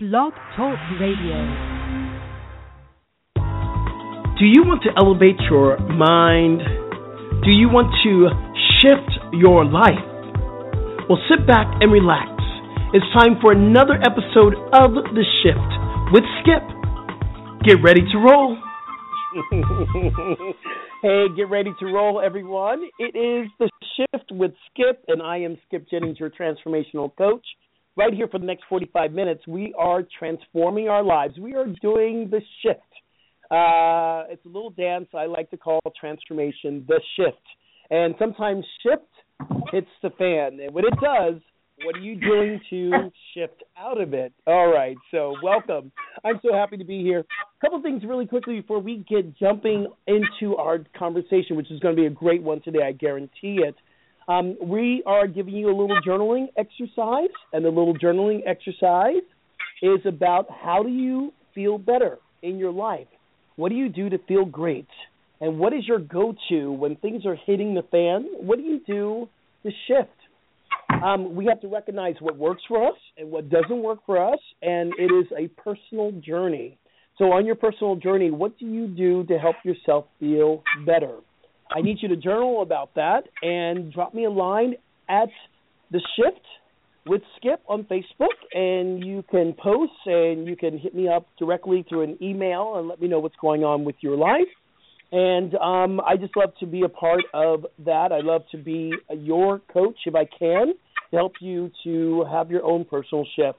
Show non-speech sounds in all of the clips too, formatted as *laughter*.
Blog Talk Radio. Do you want to elevate your mind? Do you want to shift your life? Well, sit back and relax. It's time for another episode of The Shift with Skip. Get ready to roll. *laughs* hey, get ready to roll, everyone. It is The Shift with Skip, and I am Skip Jennings, your transformational coach right here for the next 45 minutes, we are transforming our lives. We are doing the shift. Uh, it's a little dance I like to call transformation the shift. And sometimes shift hits the fan. And when it does, what are you doing to shift out of it? All right, so welcome. I'm so happy to be here. A couple things really quickly before we get jumping into our conversation, which is going to be a great one today, I guarantee it. Um, we are giving you a little journaling exercise, and the little journaling exercise is about how do you feel better in your life? What do you do to feel great? And what is your go to when things are hitting the fan? What do you do to shift? Um, we have to recognize what works for us and what doesn't work for us, and it is a personal journey. So, on your personal journey, what do you do to help yourself feel better? I need you to journal about that and drop me a line at the shift with Skip on Facebook, and you can post and you can hit me up directly through an email and let me know what's going on with your life. And um, I just love to be a part of that. I love to be your coach if I can to help you to have your own personal shift.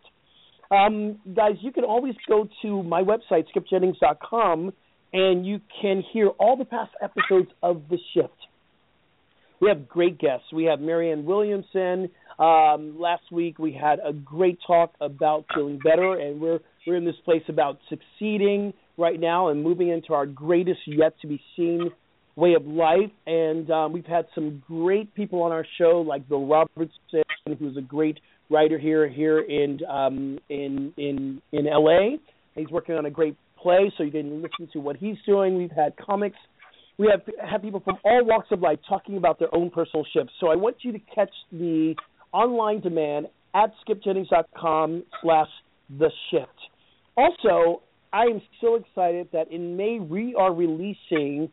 Um, guys, you can always go to my website, skipjennings.com, and you can hear all the past episodes of The Shift. We have great guests. We have Marianne Williamson. Um, last week we had a great talk about feeling better, and we're we're in this place about succeeding right now and moving into our greatest yet to be seen way of life. And um, we've had some great people on our show, like Bill Robertson, who's a great writer here here in um, in in in LA. He's working on a great play, so you can listen to what he's doing. We've had comics. We have have people from all walks of life talking about their own personal shifts. So I want you to catch the online demand at skipjennings.com slash the shift. Also, I am so excited that in May we are releasing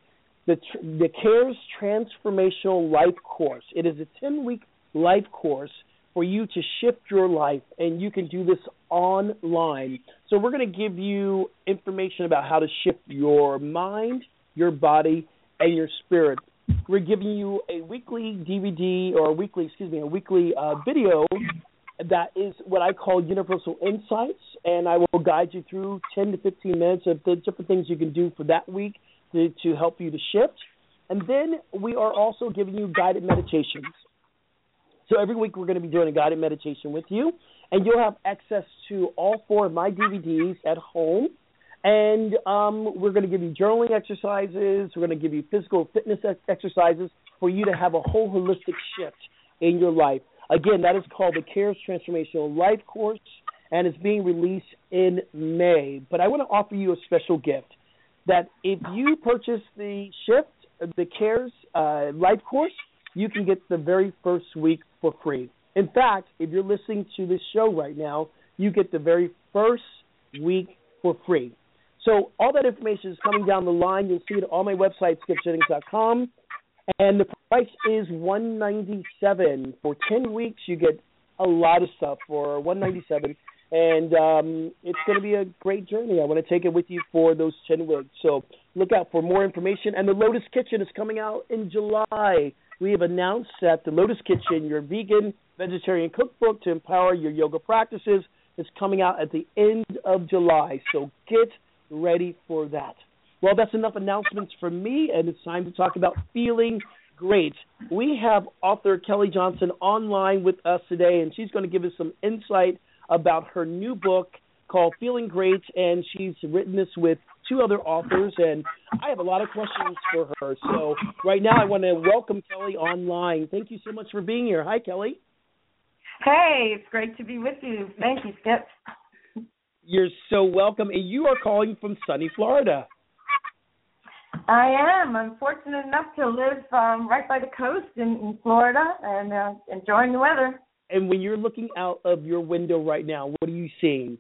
the the CARES Transformational Life Course. It is a 10 week life course for you to shift your life, and you can do this online. So, we're going to give you information about how to shift your mind, your body, and your spirit. We're giving you a weekly DVD or a weekly, excuse me, a weekly uh, video that is what I call universal insights, and I will guide you through 10 to 15 minutes of the different things you can do for that week to, to help you to shift. And then we are also giving you guided meditations. So every week we're going to be doing a guided meditation with you, and you'll have access to all four of my DVDs at home. And um, we're going to give you journaling exercises. We're going to give you physical fitness exercises for you to have a whole holistic shift in your life. Again, that is called the CARES Transformational Life Course, and it's being released in May. But I want to offer you a special gift that if you purchase the shift, the CARES uh, Life Course, you can get the very first week for free. In fact, if you're listening to this show right now, you get the very first week for free. So all that information is coming down the line. You'll see it on my website, skipjennings.com. And the price is one ninety seven for ten weeks. You get a lot of stuff for one ninety seven, and um, it's going to be a great journey. I want to take it with you for those ten weeks. So look out for more information. And the Lotus Kitchen is coming out in July we have announced that the Lotus Kitchen, your vegan vegetarian cookbook to empower your yoga practices, is coming out at the end of July. So get ready for that. Well, that's enough announcements for me, and it's time to talk about feeling great. We have author Kelly Johnson online with us today, and she's going to give us some insight about her new book called Feeling Great, and she's written this with two other authors, and I have a lot of questions for her. So right now, I want to welcome Kelly online. Thank you so much for being here. Hi, Kelly. Hey, it's great to be with you. Thank you, Skip. You're so welcome. And you are calling from sunny Florida. I am. I'm fortunate enough to live um, right by the coast in, in Florida and uh, enjoying the weather. And when you're looking out of your window right now, what are you seeing?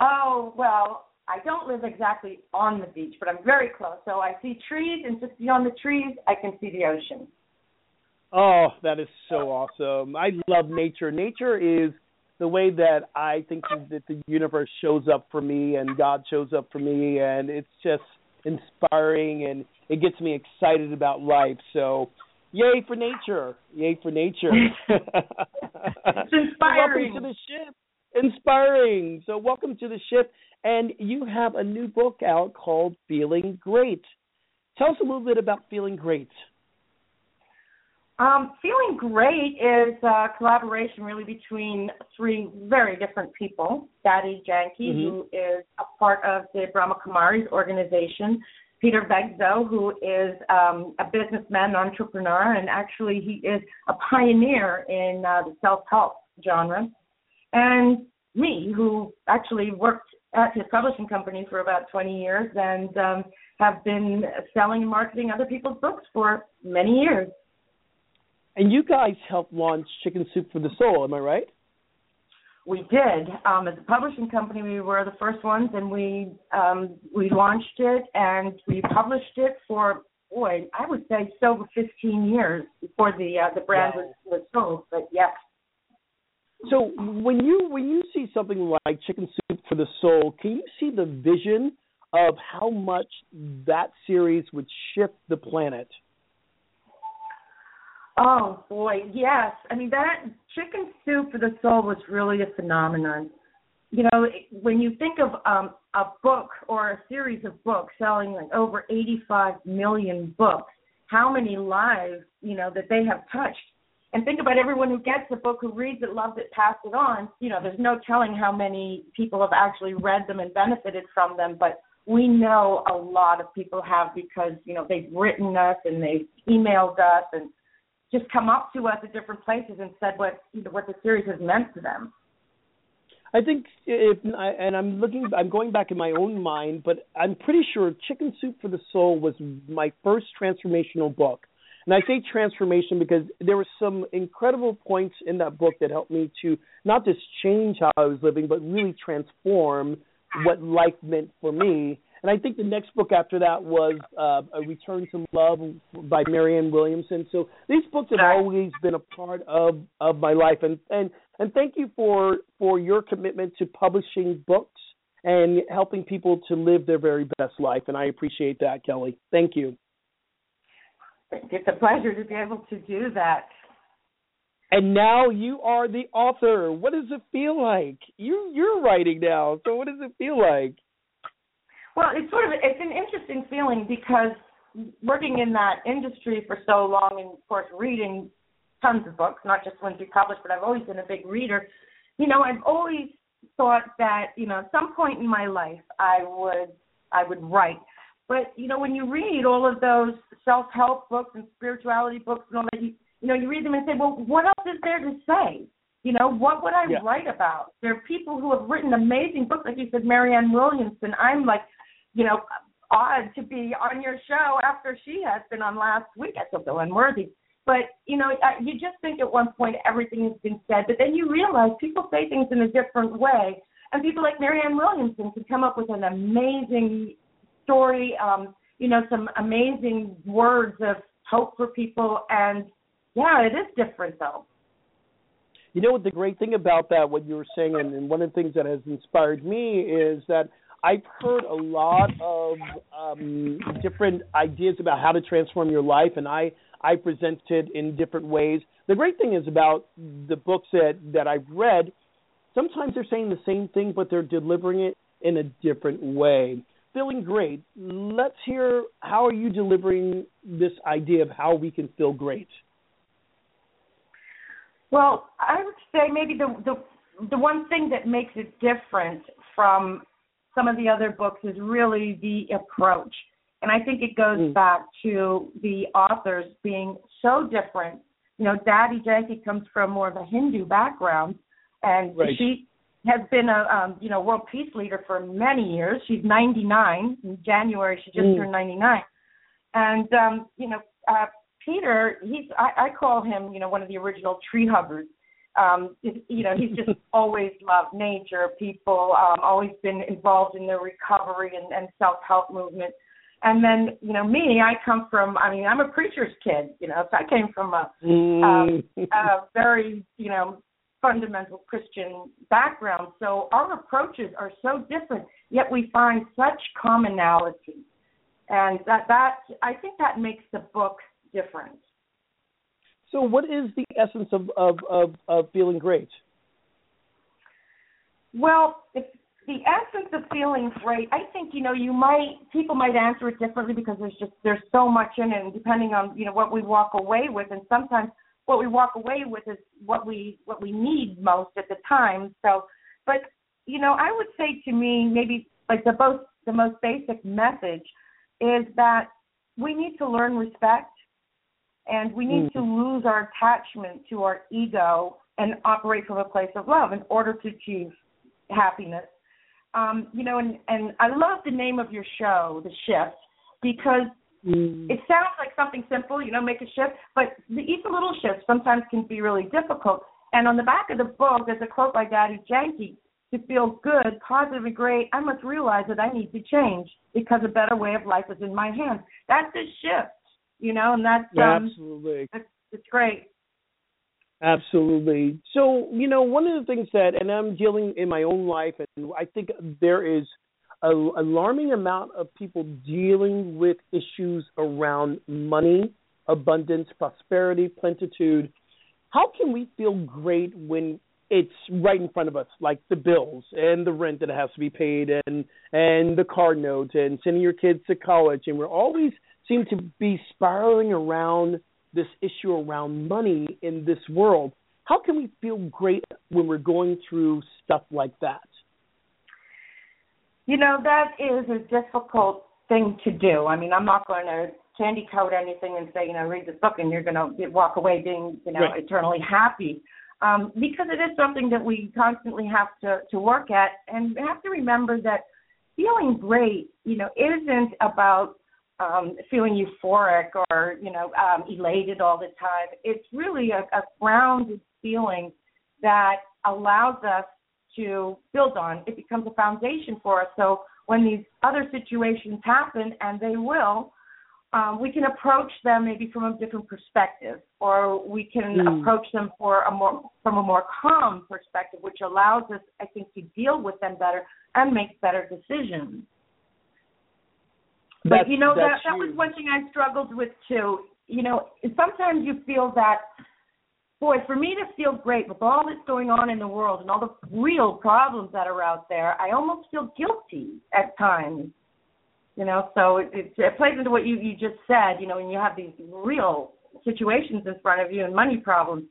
Oh well, I don't live exactly on the beach, but I'm very close. So I see trees, and just beyond the trees, I can see the ocean. Oh, that is so awesome. I love nature. Nature is the way that I think that the universe shows up for me and God shows up for me and it's just inspiring and it gets me excited about life. So, yay for nature. Yay for nature. *laughs* it's inspiring. welcome to the ship. Inspiring. So, welcome to the ship and you have a new book out called Feeling Great. Tell us a little bit about Feeling Great. Um, Feeling Great is a collaboration really between three very different people. Dadi Janki, mm-hmm. who is a part of the Brahma Kumaris organization. Peter Vegso, who is um, a businessman, entrepreneur, and actually he is a pioneer in uh, the self-help genre. And me, who actually worked at his publishing company for about 20 years and um, have been selling and marketing other people's books for many years. And you guys helped launch Chicken Soup for the Soul, am I right? We did. Um, as a publishing company, we were the first ones, and we um, we launched it and we published it for boy, I would say over 15 years before the uh, the brand wow. was, was sold. But yes. So when you when you see something like Chicken Soup for the Soul, can you see the vision of how much that series would shift the planet? Oh boy, yes. I mean that chicken soup for the soul was really a phenomenon. You know, when you think of um a book or a series of books selling like over 85 million books, how many lives, you know, that they have touched. And think about everyone who gets the book, who reads it, loves it, passes it on. You know, there's no telling how many people have actually read them and benefited from them, but we know a lot of people have because, you know, they've written us and they've emailed us and just come up to us at different places and said what you know, what the series has meant to them. I think if and I'm looking I'm going back in my own mind, but I'm pretty sure Chicken Soup for the Soul was my first transformational book. And I say transformation because there were some incredible points in that book that helped me to not just change how I was living, but really transform what life meant for me. And I think the next book after that was uh, A Return to Love by Marianne Williamson. So these books have always been a part of, of my life. And, and, and thank you for, for your commitment to publishing books and helping people to live their very best life. And I appreciate that, Kelly. Thank you. It's a pleasure to be able to do that. And now you are the author. What does it feel like? You you're writing now. So what does it feel like? Well, it's sort of it's an interesting feeling because working in that industry for so long, and of course reading tons of books, not just ones you publish, but I've always been a big reader. You know, I've always thought that you know at some point in my life I would I would write. But you know, when you read all of those self-help books and spirituality books and all that, you, you know, you read them and say, well, what else is there to say? You know, what would I yeah. write about? There are people who have written amazing books, like you said, Marianne Williamson. I'm like, you know, odd to be on your show after she has been on last week. I feel so unworthy. But you know, you just think at one point everything has been said, but then you realize people say things in a different way, and people like Marianne Williamson can come up with an amazing story. Um, you know, some amazing words of hope for people, and yeah, it is different though. You know what the great thing about that, what you were saying, and, and one of the things that has inspired me is that I've heard a lot of um, different ideas about how to transform your life, and I I present it in different ways. The great thing is about the books that that I've read. Sometimes they're saying the same thing, but they're delivering it in a different way. Feeling great. Let's hear how are you delivering this idea of how we can feel great. Well, I would say maybe the the the one thing that makes it different from some of the other books is really the approach. And I think it goes mm. back to the authors being so different. You know, Dadi Janki comes from more of a Hindu background, and right. she has been a um, you know world peace leader for many years. She's 99 in January. She just mm. turned 99, and um, you know uh, Peter, he's I, I call him you know one of the original tree huggers. Um, you know, he's just *laughs* always loved nature, people, um, always been involved in the recovery and, and self-help movement. And then, you know, me, I come from, I mean, I'm a preacher's kid, you know, so I came from a, Mm. um, a very, you know, fundamental Christian background. So our approaches are so different, yet we find such commonality. And that, that I think that makes the book different. So, what is the essence of of of, of feeling great? Well, if the essence of feeling great, I think you know you might people might answer it differently because there's just there's so much in it, and depending on you know what we walk away with, and sometimes what we walk away with is what we what we need most at the time. So, but you know, I would say to me maybe like the most the most basic message is that we need to learn respect and we need to lose our attachment to our ego and operate from a place of love in order to achieve happiness. Um, you know, and, and I love the name of your show, The Shift, because Mm. it sounds like something simple, you know, make a shift, but the, even little shifts sometimes can be really difficult. And on the back of the book, there's a quote by Dadi Janki to feel good, positive, and great, I must realize that I need to change because a better way of life is in my hands. That's a shift, you know, and that's um, Absolutely. it's, it's great. Absolutely. So, you know, one of the things that, and I'm dealing in my own life, and I think there is a alarming amount of people dealing with issues around money, abundance, prosperity, plenitude. How can we feel great when it's right in front of us, like the bills and the rent that has to be paid, and and the car note, and sending your kids to college, and we're always seem to be spiraling around this issue around money in this world. How can we feel great when we're going through stuff like that? You know, that is a difficult thing to do. I mean, I'm not going to candy coat anything and say, you know, read this book and you're going to walk away being, you know, Right. eternally happy. Um, because it is something that we constantly have to, to work at. And we have to remember that feeling great, you know, isn't about um, feeling euphoric or, you know, um, elated all the time. It's really a, a grounded feeling that allows us to build on. It becomes a foundation for us. So when these other situations happen, and they will, um, we can approach them maybe from a different perspective, or we can Mm. approach them for a more from a more calm perspective, which allows us, I think, to deal with them better and make better decisions. But That's- you know that that was one thing I struggled with too. You know, sometimes you feel that boy, for me to feel great with all that's going on in the world and all the real problems that are out there, I almost feel guilty at times. You know, so it, it, it plays into what you you just said. You know, when you have these real situations in front of you and money problems,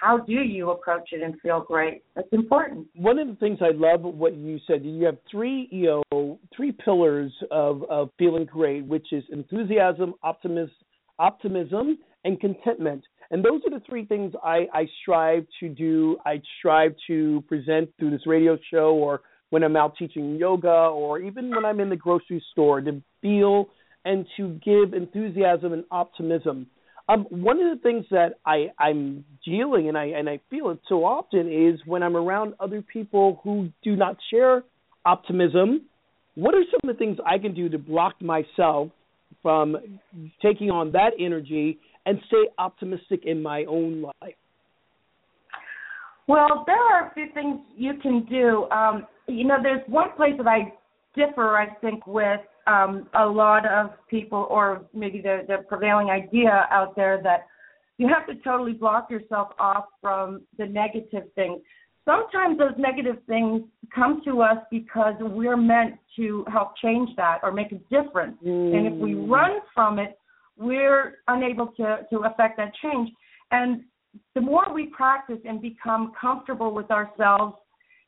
how do you approach it and feel great? That's important. One of the things I love what you said. You have three, you know, three pillars of of feeling great, which is enthusiasm, optimism, optimism, and contentment. And those are the three things I, I strive to do. I strive to present through this radio show or when I'm out teaching yoga or even when I'm in the grocery store to feel and to give enthusiasm and optimism. Um, one of the things that I, I'm dealing and I and I feel it so often is when I'm around other people who do not share optimism. What are some of the things I can do to block myself from taking on that energy and stay optimistic in my own life? Well, there are a few things you can do. Um, you know, there's one place that I differ, I think, with um, a lot of people, or maybe the, the prevailing idea out there that you have to totally block yourself off from the negative things. Sometimes those negative things come to us because we're meant to help change that or make a difference. And if we Mm. run from it, we're unable to, to affect that change. And the more we practice and become comfortable with ourselves,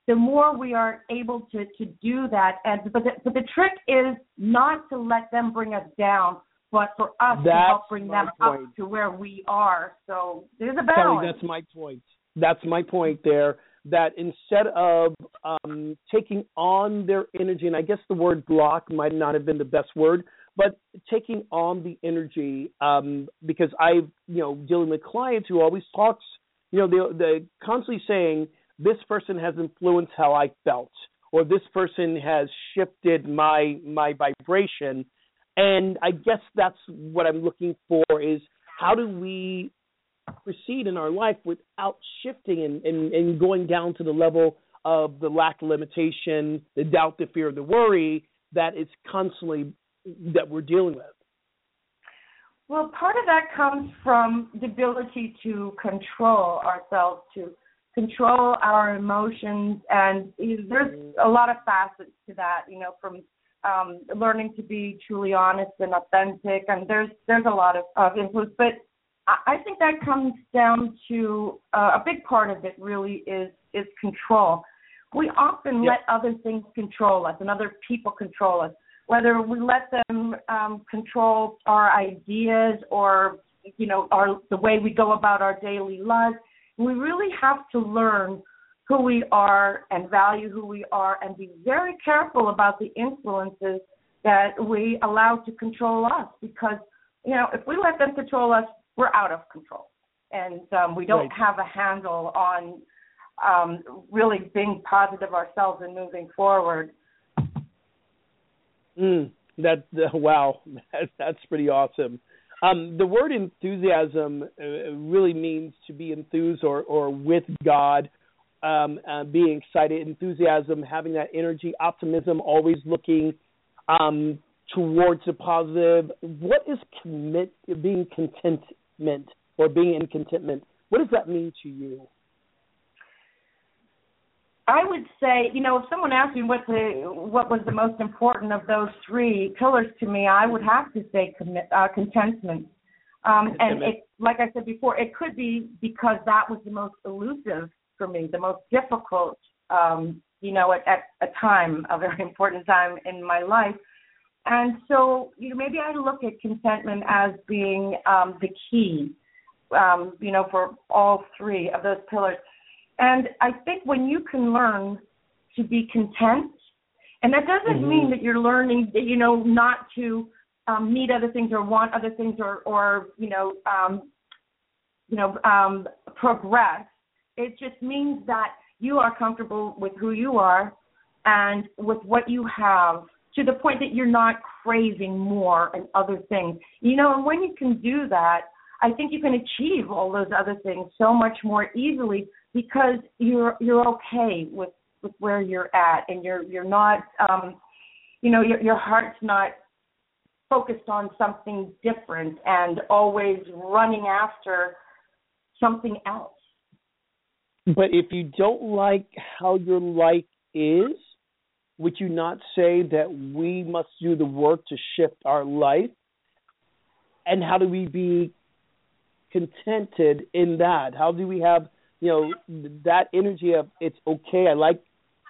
the more we are able to, to do that. And but the, but the trick is not to let them bring us down, but for us to help bring them point. up to where we are. So there's a Kelly, balance. that's my point. That's my point there. That instead of um, taking on their energy, and I guess the word block might not have been the best word, but taking on the energy, um, because I, you know, dealing with clients who always talks, you know, the the constantly saying this person has influenced how I felt, or this person has shifted my my vibration, and I guess that's what I'm looking for is how do we proceed in our life without shifting and, and, and going down to the level of the lack of limitation, the doubt, the fear, the worry that is constantly that we're dealing with. Well, part of that comes from the ability to control ourselves, to control our emotions, and there's a lot of facets to that. You know, from um, learning to be truly honest and authentic, and there's there's a lot of, of influence. But I think that comes down to uh, a big part of it. Really, is is control. We often yep. let other things control us and other people control us whether we let them um, control our ideas or you know our the way we go about our daily lives we really have to learn who we are and value who we are and be very careful about the influences that we allow to control us because you know if we let them control us we're out of control and um, we don't right. have a handle on um, really being positive ourselves and moving forward Mm, that *laughs* wow, that, that's pretty awesome. Um, the word enthusiasm uh, really means to be enthused or, or with God, um, uh, being excited, enthusiasm, having that energy, optimism, always looking um, towards the positive. What is commit, being contentment or being in contentment? What does that mean to you? I would say, you know, if someone asked me what the what was the most important of those three pillars to me, I would have to say commit, uh, contentment. Um, and it, like I said before, it could be because that was the most elusive for me, the most difficult, um, you know, at, at a time, a very *laughs* important time in my life. And so, you know, maybe I look at contentment as being um, the key, um, you know, for all three of those pillars. And I think when you can learn to be content, and that doesn't mm-hmm. mean that you're learning, you know, not to um, need other things or want other things or, or you know, um, you know, um, progress. It just means that you are comfortable with who you are and with what you have to the point that you're not craving more and other things. You know, and when you can do that, I think you can achieve all those other things so much more easily because you're you're okay with with where you're at and you're you're not um you know your your heart's not focused on something different and always running after something else. But if you don't like how your life is would you not say that we must do the work to shift our life? And how do we be contented in that how do we have you know that energy of it's okay. I like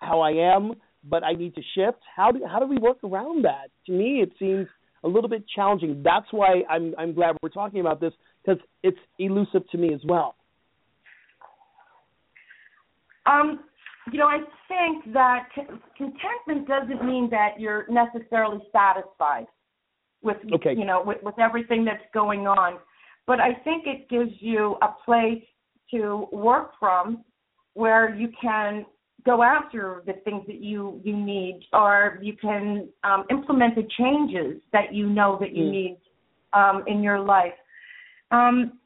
how I am, but I need to shift. How do how do we work around that? To me, it seems a little bit challenging. That's why I'm I'm glad we're talking about this because it's elusive to me as well. Um, you know, I think that contentment doesn't mean that you're necessarily satisfied with okay. you know with, with everything that's going on, but I think it gives you a place to work from where you can go after the things that you you need or you can um, implement the changes that you know that you mm. need um, in your life um,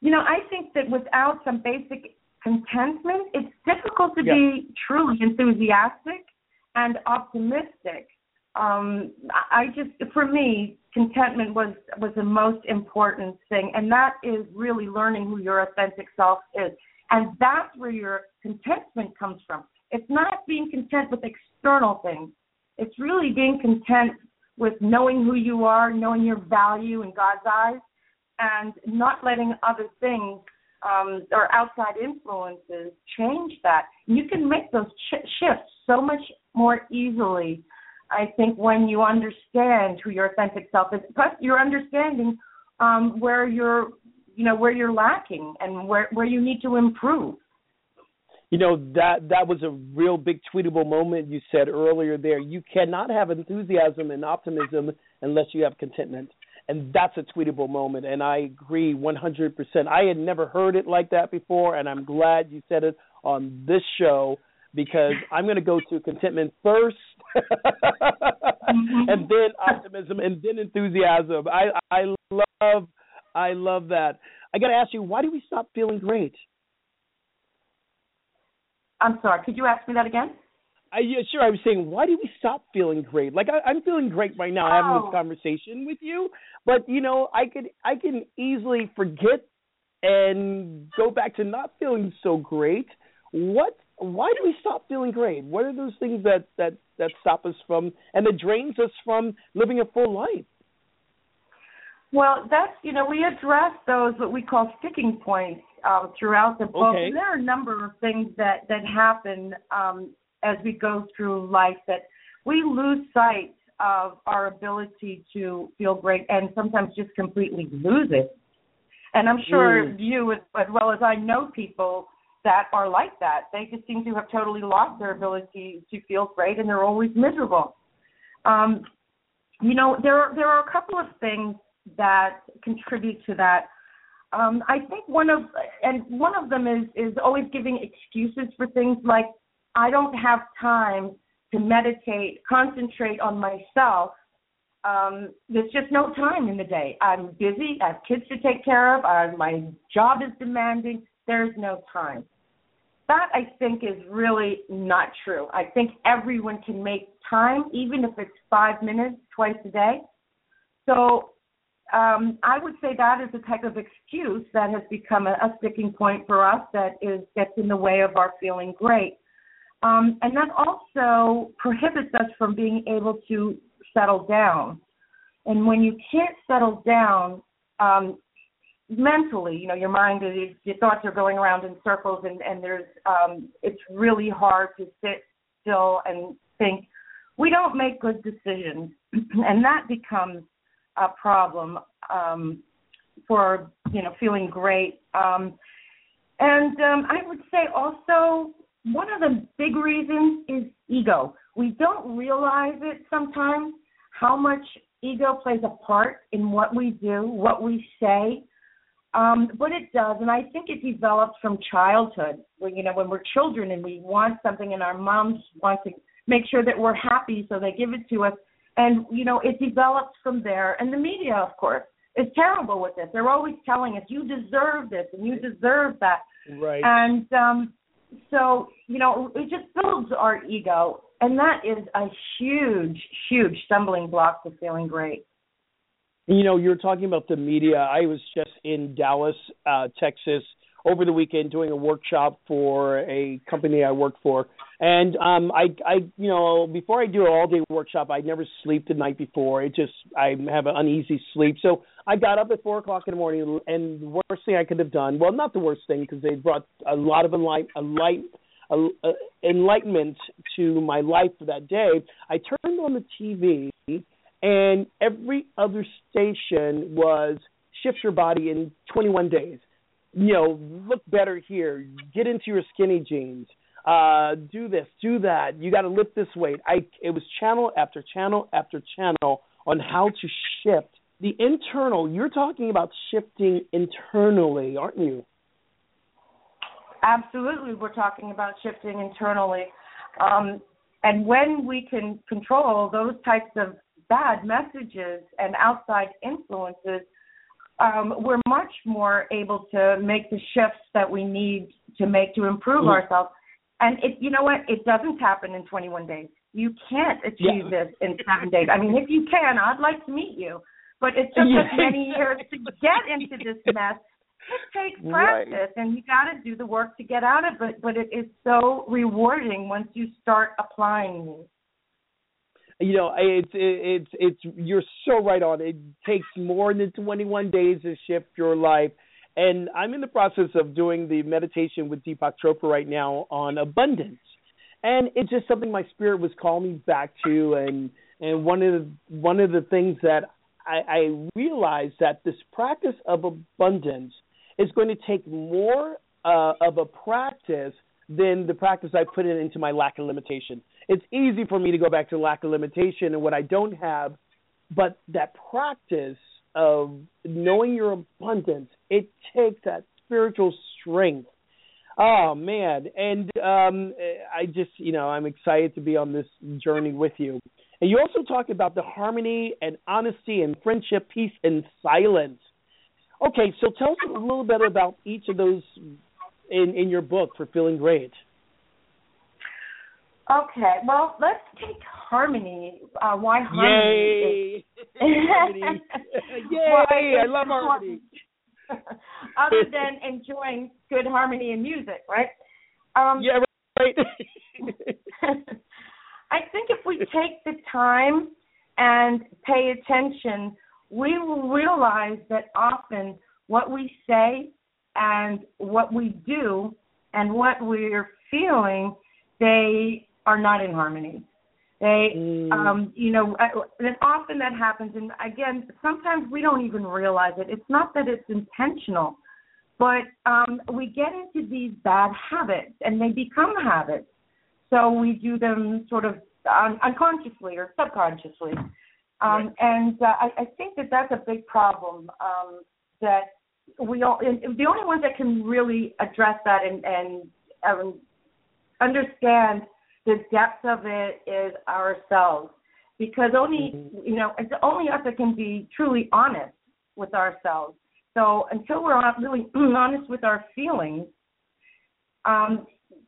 you know i think that without some basic contentment it's difficult to yeah. be truly enthusiastic and optimistic um, I just, for me, contentment was was the most important thing, and that is really learning who your authentic self is, and that's where your contentment comes from. It's not being content with external things. It's really being content with knowing who you are, knowing your value in God's eyes, and not letting other things um, or outside influences change that. You can make those ch- shifts so much more easily I think when you understand who your authentic self is, plus you're understanding um, where you're, you know, where you're lacking and where where you need to improve. You know that that was a real big tweetable moment you said earlier. There, you cannot have enthusiasm and optimism unless you have contentment. and that's a tweetable moment. And I agree 100%. I had never heard it like that before, and I'm glad you said it on this show because I'm going to go to contentment 1st *laughs* mm-hmm. and then optimism, and then enthusiasm. I I love I love that. I got to ask you, why do we stop feeling great? I'm sorry. Could you ask me that again? I, yeah, sure. I was saying, why do we stop feeling great? Like I, I'm feeling great right now, oh. having this oh. conversation with you. But you know, I could, I can easily forget and go back to not feeling so great. What? Why do we stop feeling great? What are those things that that that stop us from and that drains us from living a full life? Well, that's you know we address those what we call sticking points um, throughout the book. Okay. And there are a number of things that that happen um, as we go through life that we lose sight of our ability to feel great and sometimes just completely lose it. And I'm sure mm. you, as, as well as I, know people that are like that. They just seem to have totally lost their ability to feel great, and they're always miserable. Um, you know, there are, there are a couple of things that contribute to that. Um, I think one of and one of them is is always giving excuses for things like I don't have time to meditate, concentrate on myself. Um, there's just no time in the day. I'm busy. I have kids to take care of. I, my job is demanding. There's no time. That I think is really not true. I think everyone can make time, even if it's five minutes twice a day. So um, I would say that is a type of excuse that has become a, a sticking point for us that is gets in the way of our feeling great. Um, and that also prohibits us from being able to settle down. And when you can't settle down um, mentally, you know, your mind, is, your thoughts are going around in circles, and, and there's, um, it's really hard to sit still and think. We don't make good decisions, *clears throat* and that becomes a problem um, for you know feeling great. Um, and um, I would say also one of the big reasons is ego. We don't realize it sometimes how much ego plays a part in what we do, what we say. Um, but it does, and I think it develops from childhood. When you know, when we're children and we want something, and our moms want to make sure that we're happy, so they give it to us. And you know, it develops from there. And the media, of course, is terrible with this. They're always telling us, "You deserve this, and you deserve that." Right. And um, so you know it just builds our ego and that is a huge huge stumbling block to feeling great you know you're talking about the media i was just in dallas uh texas over the weekend doing a workshop for a company I work for. And um I I you know, before I do an all day workshop I never sleep the night before. It just I have an uneasy sleep. So I got up at four o'clock in the morning and the worst thing I could have done well not the worst thing because they brought a lot of enlight, enlight, uh, enlightenment to my life for that day. I turned on the TV and every other station was shift your body in 21 days you know, look better here, get into your skinny jeans, uh, do this, do that. You got to lift this weight. I it was channel after channel after channel on how to shift the internal. You're talking about shifting internally, aren't you? Absolutely, we're talking about shifting internally. Um, and when we can control those types of bad messages and outside influences, um, we're much more able to make the shifts that we need to make to improve mm-hmm. ourselves. And it, you know what? It doesn't happen in 21 days. You can't achieve yeah. this in seven days. I mean, if you can, I'd like to meet you. But it took us many years to get into this mess. It takes practice, right. and you got to do the work to get out of it. But it is so rewarding once you start applying these you know it's it's it's you're so right on. It takes more than 21 days to shift your life. And i'm in the process of doing the meditation with deepak chopra right now on abundance. And it's just something my spirit was calling me back to. And and one of the one of the things that i i realized that this practice of abundance is going to take more uh, of a practice than the practice i put it into my lack of limitation it's easy for me to go back to lack of limitation and what I don't have, but that practice of knowing your abundance, it takes that spiritual strength. Oh man, and um, I just you know I'm excited to be on this journey with you. And you also talk about the harmony and honesty and friendship, peace and silence. Okay, so tell us a little bit about each of those in in your book for feeling great. Okay, well, let's take harmony. Uh, why harmony? Yay! *laughs* harmony. Yay! I love harmony. *laughs* Other than enjoying good harmony in music, right? Um, yeah, right. *laughs* I think if we take the time and pay attention, we will realize that often what we say and what we do and what we're feeling, they are not in harmony. They, mm. um, you know, and often that happens. And again, sometimes we don't even realize it. It's not that it's intentional, but um, we get into these bad habits, and they become habits. So we do them sort of un- unconsciously or subconsciously. Um, right. And uh, I, I think that that's a big problem. Um, that we all, and the only ones that can really address that and, and um, understand the depth of it is ourselves. Because only mm-hmm. you know it's only us that can be truly honest with ourselves. So until we're not really *clears throat* honest with our feelings um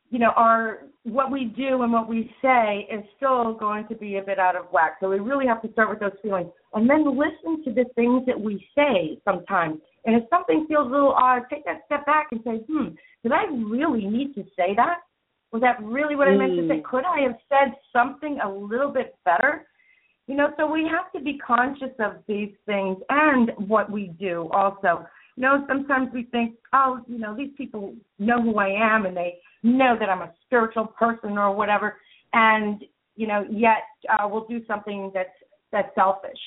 you know our what we do and what we say is still going to be a bit out of whack. So we really have to start with those feelings and then listen to the things that we say sometimes. And if something feels a little odd take that step back and say hmm did i really need to say that was that really what I meant to say? Mm. Could I have said something a little bit better? You know, so we have to be conscious of these things and what we do also. You know, sometimes we think, oh, you know, these people know who I am and they know that I'm a spiritual person or whatever, and you know, yet uh, we'll do something that's that's selfish.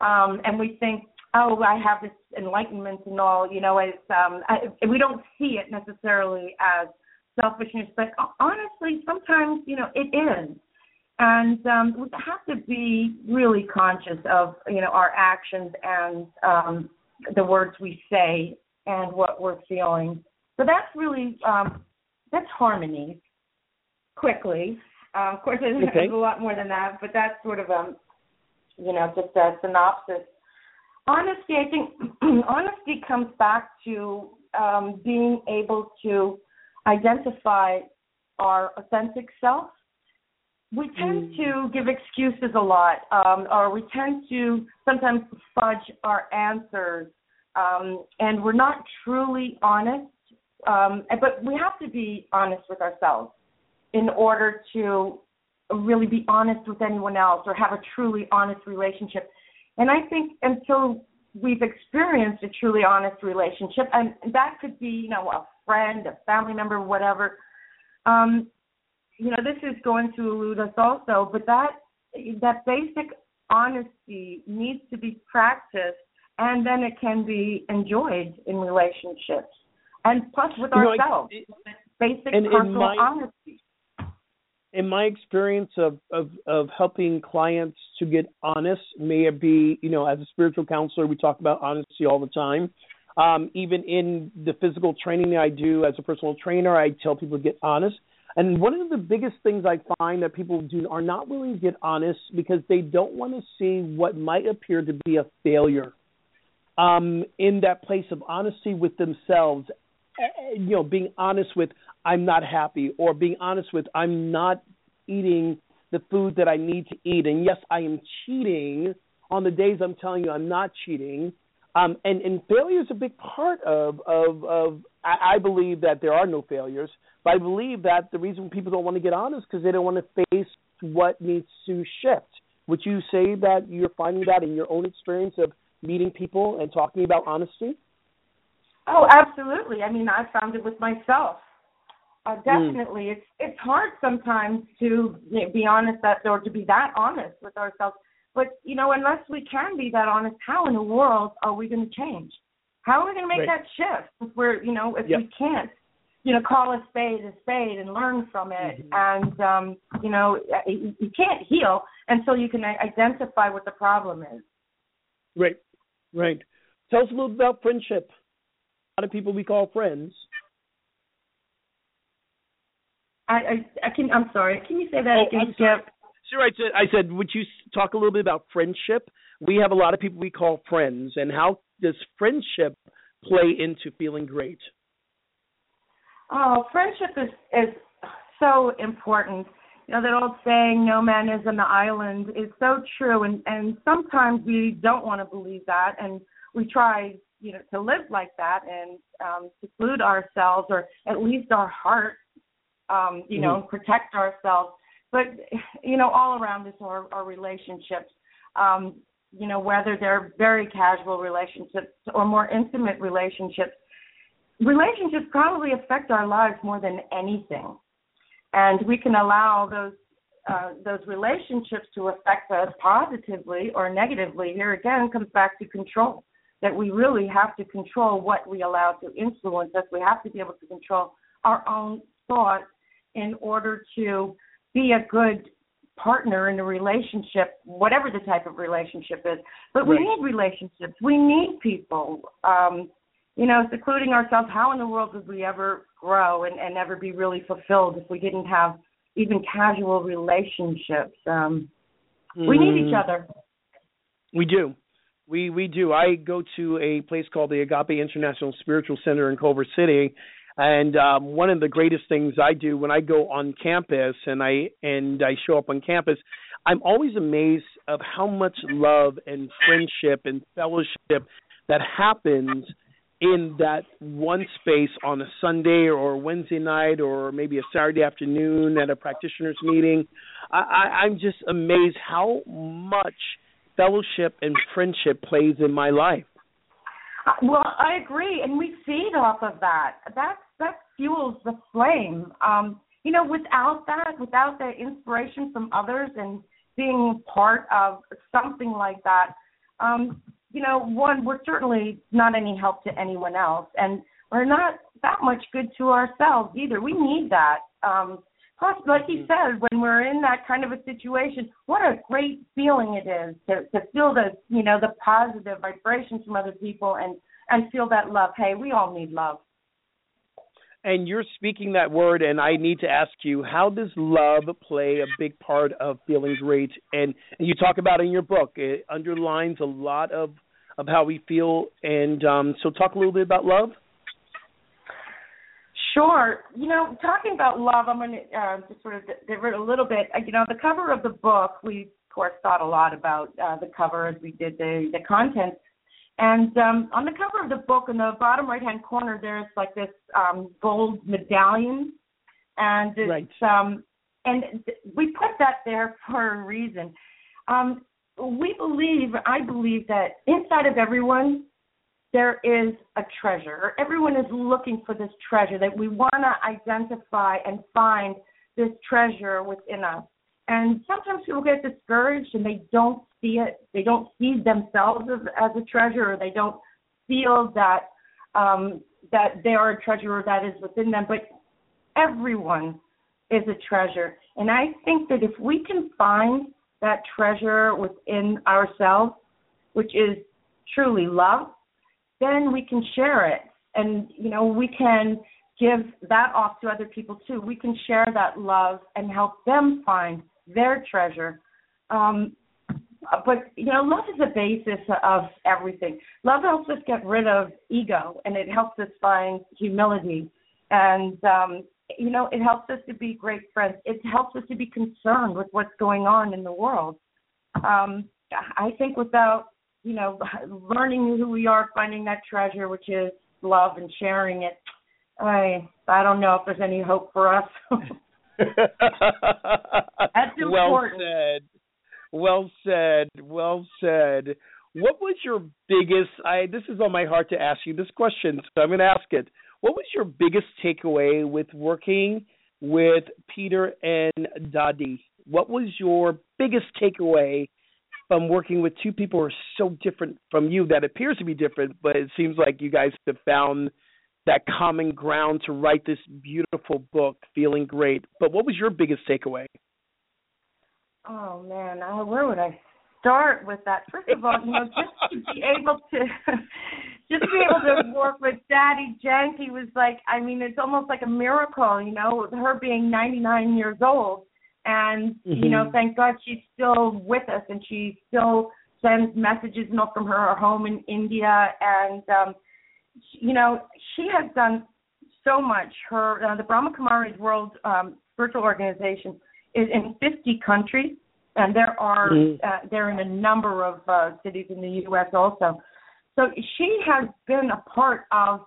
Um, and we think, oh, I have this enlightenment and all. You know, it's um, I, we don't see it necessarily as selfishness, but honestly, sometimes you know it is, and um, we have to be really conscious of you know our actions and um, the words we say and what we're feeling. So that's really um, that's harmony. Quickly, uh, of course, there's okay. a lot more than that, but that's sort of um, you know just a synopsis. Honesty, I think *clears throat* honesty comes back to um, being able to identify our authentic self, we tend mm. to give excuses a lot, um, or we tend to sometimes fudge our answers, um, and we're not truly honest. Um, but we have to be honest with ourselves in order to really be honest with anyone else or have a truly honest relationship. And I think until we've experienced a truly honest relationship, and that could be, you know, a friend, a family member, whatever. Um, you know, this is going to elude us also, but that that basic honesty needs to be practiced, and then it can be enjoyed in relationships, and plus with you ourselves. Know, it, basic and personal my, honesty. In my experience of, of of helping clients to get honest, may it be you know as a spiritual counselor, we talk about honesty all the time um, even in the physical training that I do as a personal trainer, I tell people to get honest. And one of the biggest things I find that people do are not willing to get honest because they don't want to see what might appear to be a failure. Um, in that place of honesty with themselves, you know, being honest with I'm not happy, or being honest with I'm not eating the food that I need to eat, and yes, I am cheating on the days I'm telling you I'm not cheating um, and, and failure is a big part of, of, of I, I believe that there are no failures, but I believe that the reason people don't want to get on is because they don't want to face what needs to shift. Would you say that you're finding that in your own experience of meeting people and talking about honesty? Oh, absolutely. I mean, I found it with myself. Uh, hmm. definitely, mm. it's it's hard sometimes to be honest that or to be that honest with ourselves but you know, unless we can be that honest, how in the world are we going to change? How are we going to make right. that shift if we're, you know, if yep. we can't, you know, call a spade a spade and learn from it? Mm-hmm. And um, you know, you can't heal until you can identify what the problem is. Right. Right. Tell us a little bit about friendship. A lot of people we call friends. I, I, I can. I'm sorry. Can you say that Oh, again, Skip? Sure, I said, I said, would you talk a little bit about friendship? We have a lot of people we call friends, and how does friendship play into feeling great? Oh, friendship is is so important. You know that old saying, "No man is an island," is so true, and and sometimes we don't want to believe that, and we try, you know, to live like that and um, seclude ourselves, or at least our heart, um, you know, protect ourselves. But you know, all around us are relationships. Um, you know, whether they're very casual relationships or more intimate relationships relationships probably affect our lives more than anything. And we can allow those uh, those relationships to affect us positively or negatively. Here again comes back to control that we really have to control what we allow to influence us. We have to be able to control our own thoughts in order to be a good partner in a relationship whatever the type of relationship is but we Right. need relationships we need people um you know, secluding ourselves, how in the world would we ever grow and, and ever be really fulfilled if we didn't have even casual relationships? Um, We need each Mm, other. We do. We we do. I go to a place called the Agape International Spiritual Center in Culver City, and um, one of the greatest things I do when I go on campus and I and I show up on campus, I'm always amazed of how much love and friendship and fellowship that happens in that one space on a Sunday or Wednesday night or maybe a Saturday afternoon at a practitioners meeting. I, I'm just amazed how much fellowship and friendship plays in my life. Well, I agree, and we feed off of that. That that fuels the flame. Um, you know, without that, without the inspiration from others and being part of something like that, um, you know, one, we're certainly not any help to anyone else, and we're not that much good to ourselves either. We need that. Um, plus, like you said, when we're in that kind of a situation, what a great feeling it is to to feel the you know the positive vibrations from other people and and feel that love. Hey, we all need love. And you're speaking that word, and I need to ask you, how does love play a big part of feeling great? And, and you talk about it in your book. It underlines a lot of of how we feel. And um, so, talk a little bit about love. Sure. You know, talking about love, I'm going to uh, just sort of divert a little bit. You know, the cover of the book, we of course thought a lot about uh, the cover as we did the the content. And um, on the cover of the book, in the bottom right hand corner, there's like this um, gold medallion, and it's Right. um, and th- we put that there for a reason. Um, we believe, I believe that inside of everyone there is a treasure. Everyone is looking for this treasure that we want to identify and find this treasure within us. And sometimes people get discouraged and they don't see it. They don't see themselves as, as a treasure, or they don't feel that um, that they are a treasure that is within them. But everyone is a treasure, and I think that if we can find that treasure within ourselves, which is truly love, then we can share it and you know we can give that off to other people too we can share that love and help them find their treasure um but you know love is the basis of everything love helps us get rid of ego and it helps us find humility and um you know it helps us to be great friends it helps us to be concerned with what's going on in the world um i think without you know, learning who we are, finding that treasure, which is love, and sharing it. I I don't know if there's any hope for us. *laughs* That's well said. Well said. Well said. What was your biggest? I this is on my heart to ask you this question, so I'm going to ask it. What was your biggest takeaway with working with Peter and Dadi? What was your biggest takeaway from working with two people who are so different from you that appears to be different, but it seems like you guys have found that common ground to write this beautiful book, Feeling Great. But what was your biggest takeaway? Oh man, uh, where would I start with that? First of all, you know, just to be able to *laughs* just to be able to work with Dadi He was like, I mean, it's almost like a miracle, you know, with her being 99 years old, and mm-hmm. you know, mm-hmm. thank God she's still with us, and she still sends messages, you know, from her home in India, and um, you know, she has done so much. Her uh, the Brahma Kumaris World um, Spiritual Organization is in 50 countries, and there are mm-hmm. uh, they're in a number of uh, cities in the U.S. also. So she has been a part of,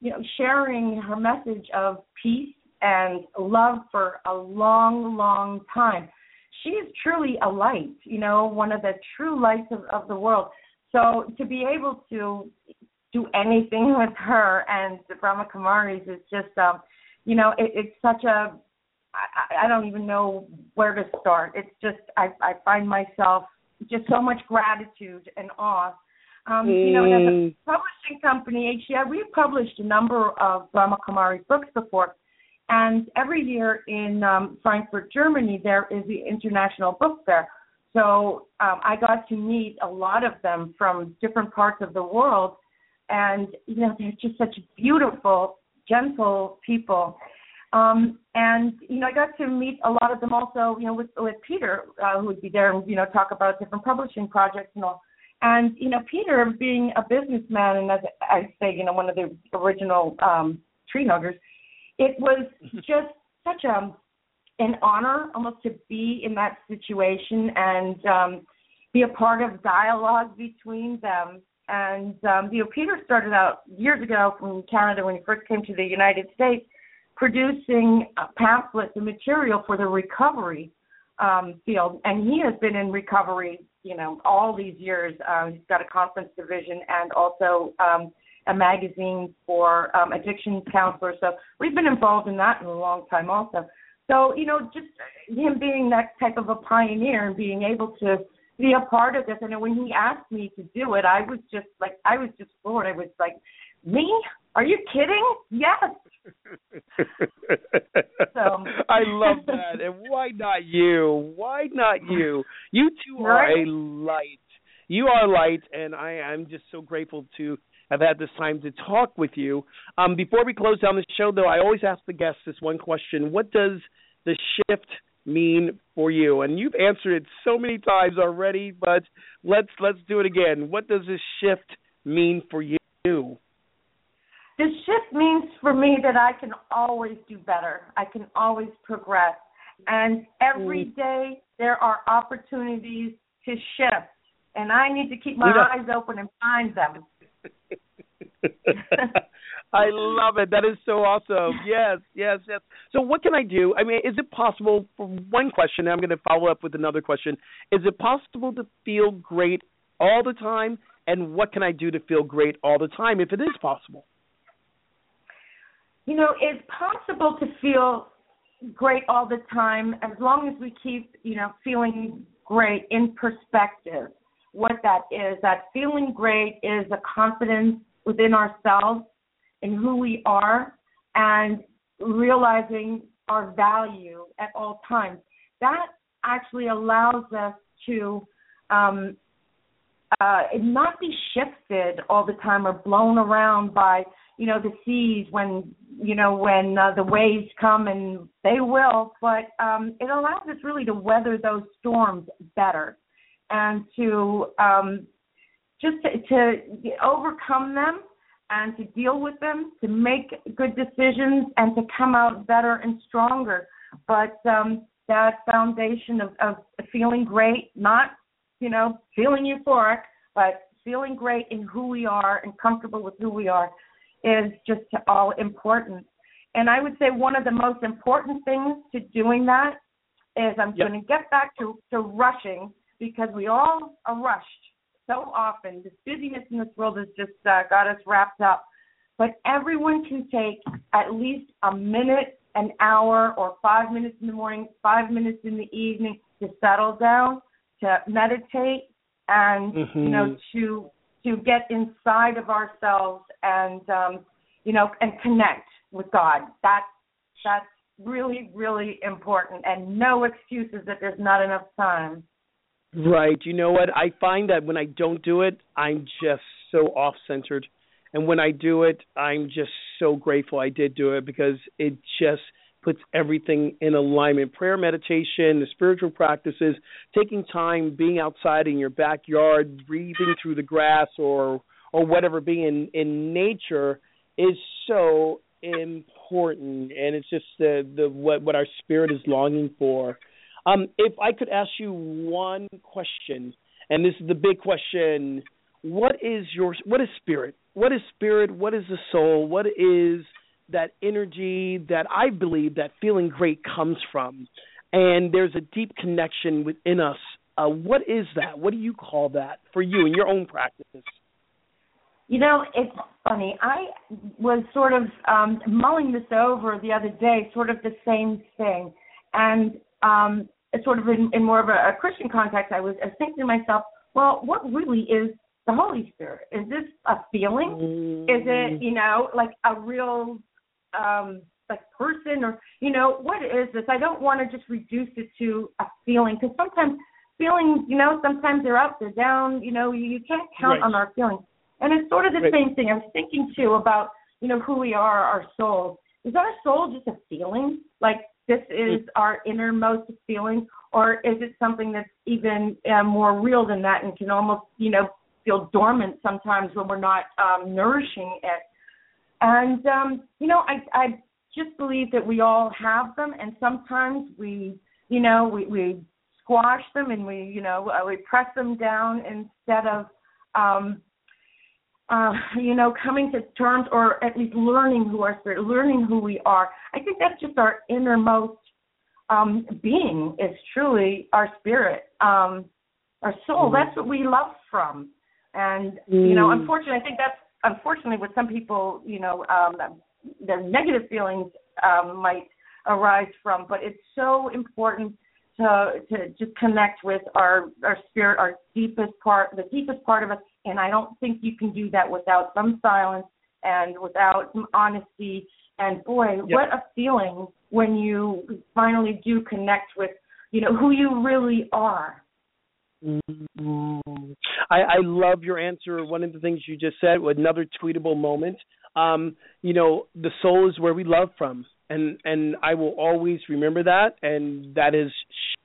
you know, sharing her message of peace and love for a long, long time. She is truly a light, you know, one of the true lights of, of the world. So to be able to do anything *laughs* with her and the Brahma Kumaris is just, um, you know, it, it's such a I, I don't even know where to start. It's just I, I find myself just so much gratitude and awe. Um, mm. You know, as a mm. publishing company, HCI, we've published a number of Brahma Kumari books before. And every year in um, Frankfurt, Germany, there is the International Book Fair. So um, I got to meet a lot of them from different parts of the world. And, you know, they're just such beautiful, gentle people. Um, and you know, I got to meet a lot of them also, you know, with with Peter, uh, who would be there and you know talk about different publishing projects and all. And you know, Peter, being a businessman and as I say, you know, one of the original um, tree huggers, it was *laughs* just such a an honor almost to be in that situation and um, be a part of dialogue between them. And um, you know, Peter started out years ago from Canada when he first came to the United States producing pamphlets and material for the recovery um, field, and he has been in recovery, you know, all these years. Uh, he's got a conference division and also um, a magazine for um, addiction counselors. So we've been involved in that in a long time, also. So you know, just him being that type of a pioneer and being able to be a part of this. And when he asked me to do it, I was just like, I was just floored. I was like, me? Are you kidding? Yes. *laughs* so. I love that. And why not you? Why not you? You two are right? a light. You are light, and I am just so grateful to have had this time to talk with you. Um, before we close down the show, though, I always ask the guests this one question: What does the shift mean for you? And you've answered it so many times already, but let's let's do it again. What does this shift mean for you? This shift means for me that I can always do better. I can always progress. And every mm. day there are opportunities to shift. And I need to keep my eyes open and find them. *laughs* I love it. That is so awesome. Yes, yes, yes. So, what can I do? I mean, is it possible? For one question, I'm going to follow up with another question. Is it possible to feel great all the time? And what can I do to feel great all the time if it is possible? you know, it's possible to feel great all the time as long as we keep, you know, feeling great in perspective. What that is, that feeling great is a confidence within ourselves in who we are and realizing our value at all times. That actually allows us to um, uh, not be shifted all the time or blown around by you know the seas when you know when uh, the waves come and they will but um it allows us really to weather those storms better and to um just to, to overcome them and to deal with them to make good decisions and to come out better and stronger but um that foundation of, of feeling great not you know feeling euphoric but feeling great in who we are and comfortable with who we are is just all important. And I would say one of the most important things to doing that is I'm yep. going to get back to, to rushing because we all are rushed so often. This busyness in this world has just uh, got us wrapped up. But everyone can take at least a minute, an hour, or five minutes in the morning, five minutes in the evening to settle down, to meditate, and mm-hmm. you know to to get inside of ourselves and um, you know and connect with God. That that's really really important, and no excuses that there's not enough time. Right. You know what? I find that when I don't do it, I'm just so off centered. And when I do it, I'm just so grateful I did do it because it just puts everything in alignment. Prayer, meditation, the spiritual practices, taking time, being outside in your backyard, breathing through the grass or or whatever, being in, in nature is so important and it's just the, the what what our spirit is longing for. Um, if I could ask you one question, and this is the big question, what is your what is spirit? What is spirit? What is the soul? What is that energy that I believe that feeling great comes from? And there's a deep connection within us. Uh, what is that? What do you call that for you in your own practice? You know, it's funny. I was sort of um, mulling this over the other day, sort of the same thing, and um, sort of in, in more of a, a Christian context, I was, I was thinking to myself, well, what really is the Holy Spirit? Is this a feeling? Mm. Is it, you know, like a real um like person or you know, what is this? I don't want to just reduce it to a feeling because sometimes feelings, you know, sometimes they're up, they're down, you know, you, you can't count right. on our feelings. And it's sort of the right. same thing. I was thinking too about, you know, who we are, our souls. Is our soul just a feeling? Like this is our innermost feeling, or is it something that's even uh, more real than that and can almost, you know, feel dormant sometimes when we're not um, nourishing it? And um, you know, I I just believe that we all have them, and sometimes we, you know, we we squash them and we, you know, uh, we press them down instead of um uh, you know, coming to terms or at least learning who our spirit, learning who we are. I think that's just our innermost um, being is truly our spirit, um, our soul. Mm. That's what we love from. And mm. you know, mm. unfortunately, I think that's unfortunately what some people, you know, um, their negative feelings um, might arise from. But it's so important to to just connect with our our spirit, our deepest part, the deepest part of us. And I don't think you can do that without some silence and without some honesty. And boy, what a feeling when you finally do connect with, you know, who you really are. Mm-hmm. I, I love your answer. One of the things you just said, another tweetable moment. Um, you know, the soul is where we love from and and I will always remember that, and that has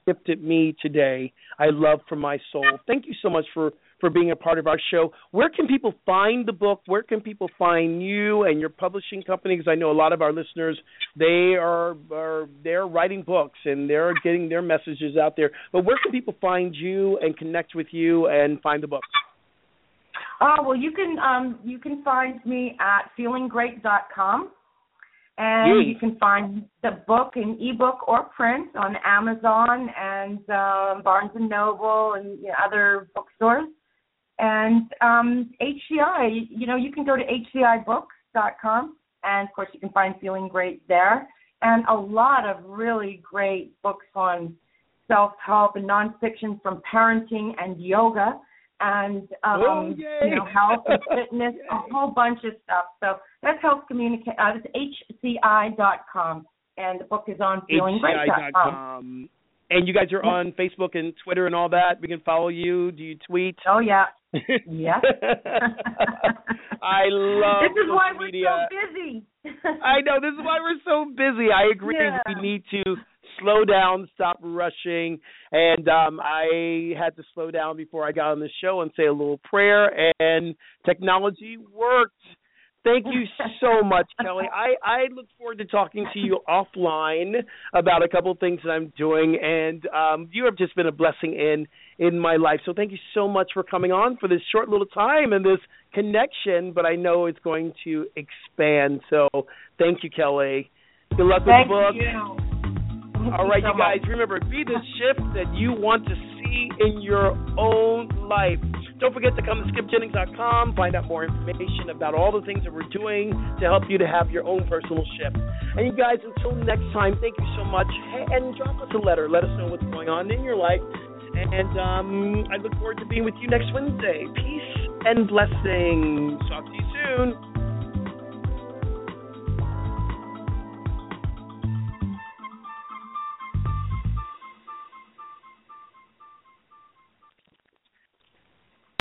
shifted me today. I love from my soul. Thank you so much for for being a part of our show. Where can people find the book? Where can people find you and your publishing company? Because I know a lot of our listeners they are are they're writing books and they're getting their messages out there. But where can people find you and connect with you and find the book? Uh, well, you can um, you can find me at feelinggreat.com. And you can find the book in ebook or print on Amazon and uh, Barnes and Noble and you know, other bookstores. And um, HCI, you know, you can go to hcibooks.com, and of course, you can find Feeling Great there. And a lot of really great books on self help and nonfiction from parenting and yoga and um, oh, you know health and *laughs* fitness, a whole bunch of stuff. So that's health communicate. Uh, it's hci.com, and the book is on feelinggreat.com. And you guys are on Facebook and Twitter and all that. We can follow you. Do you tweet? Oh yeah, *laughs* yeah. *laughs* I love. This is why we're media. so busy. *laughs* I know this is why we're so busy. I agree. Yeah. We need to slow down, stop rushing. And um, I had to slow down before I got on the show and say a little prayer, and technology worked. Thank you *laughs* so much, Kelly. I, I look forward to talking to you offline about a couple of things that I'm doing, and um, you have just been a blessing in in my life. So thank you so much for coming on for this short little time and this connection. But I know it's going to expand. So thank you, Kelly. Good luck with thank the book. You. *laughs* All right, you guys, remember, be the shift that you want to see in your own life. Don't forget to come to skipjennings.com, find out more information about all the things that we're doing to help you to have your own personal shift. And you guys, until next time, thank you so much. And drop us a letter. Let us know what's going on in your life. And um, I look forward to being with you next Wednesday. Peace and blessings. Talk to you soon.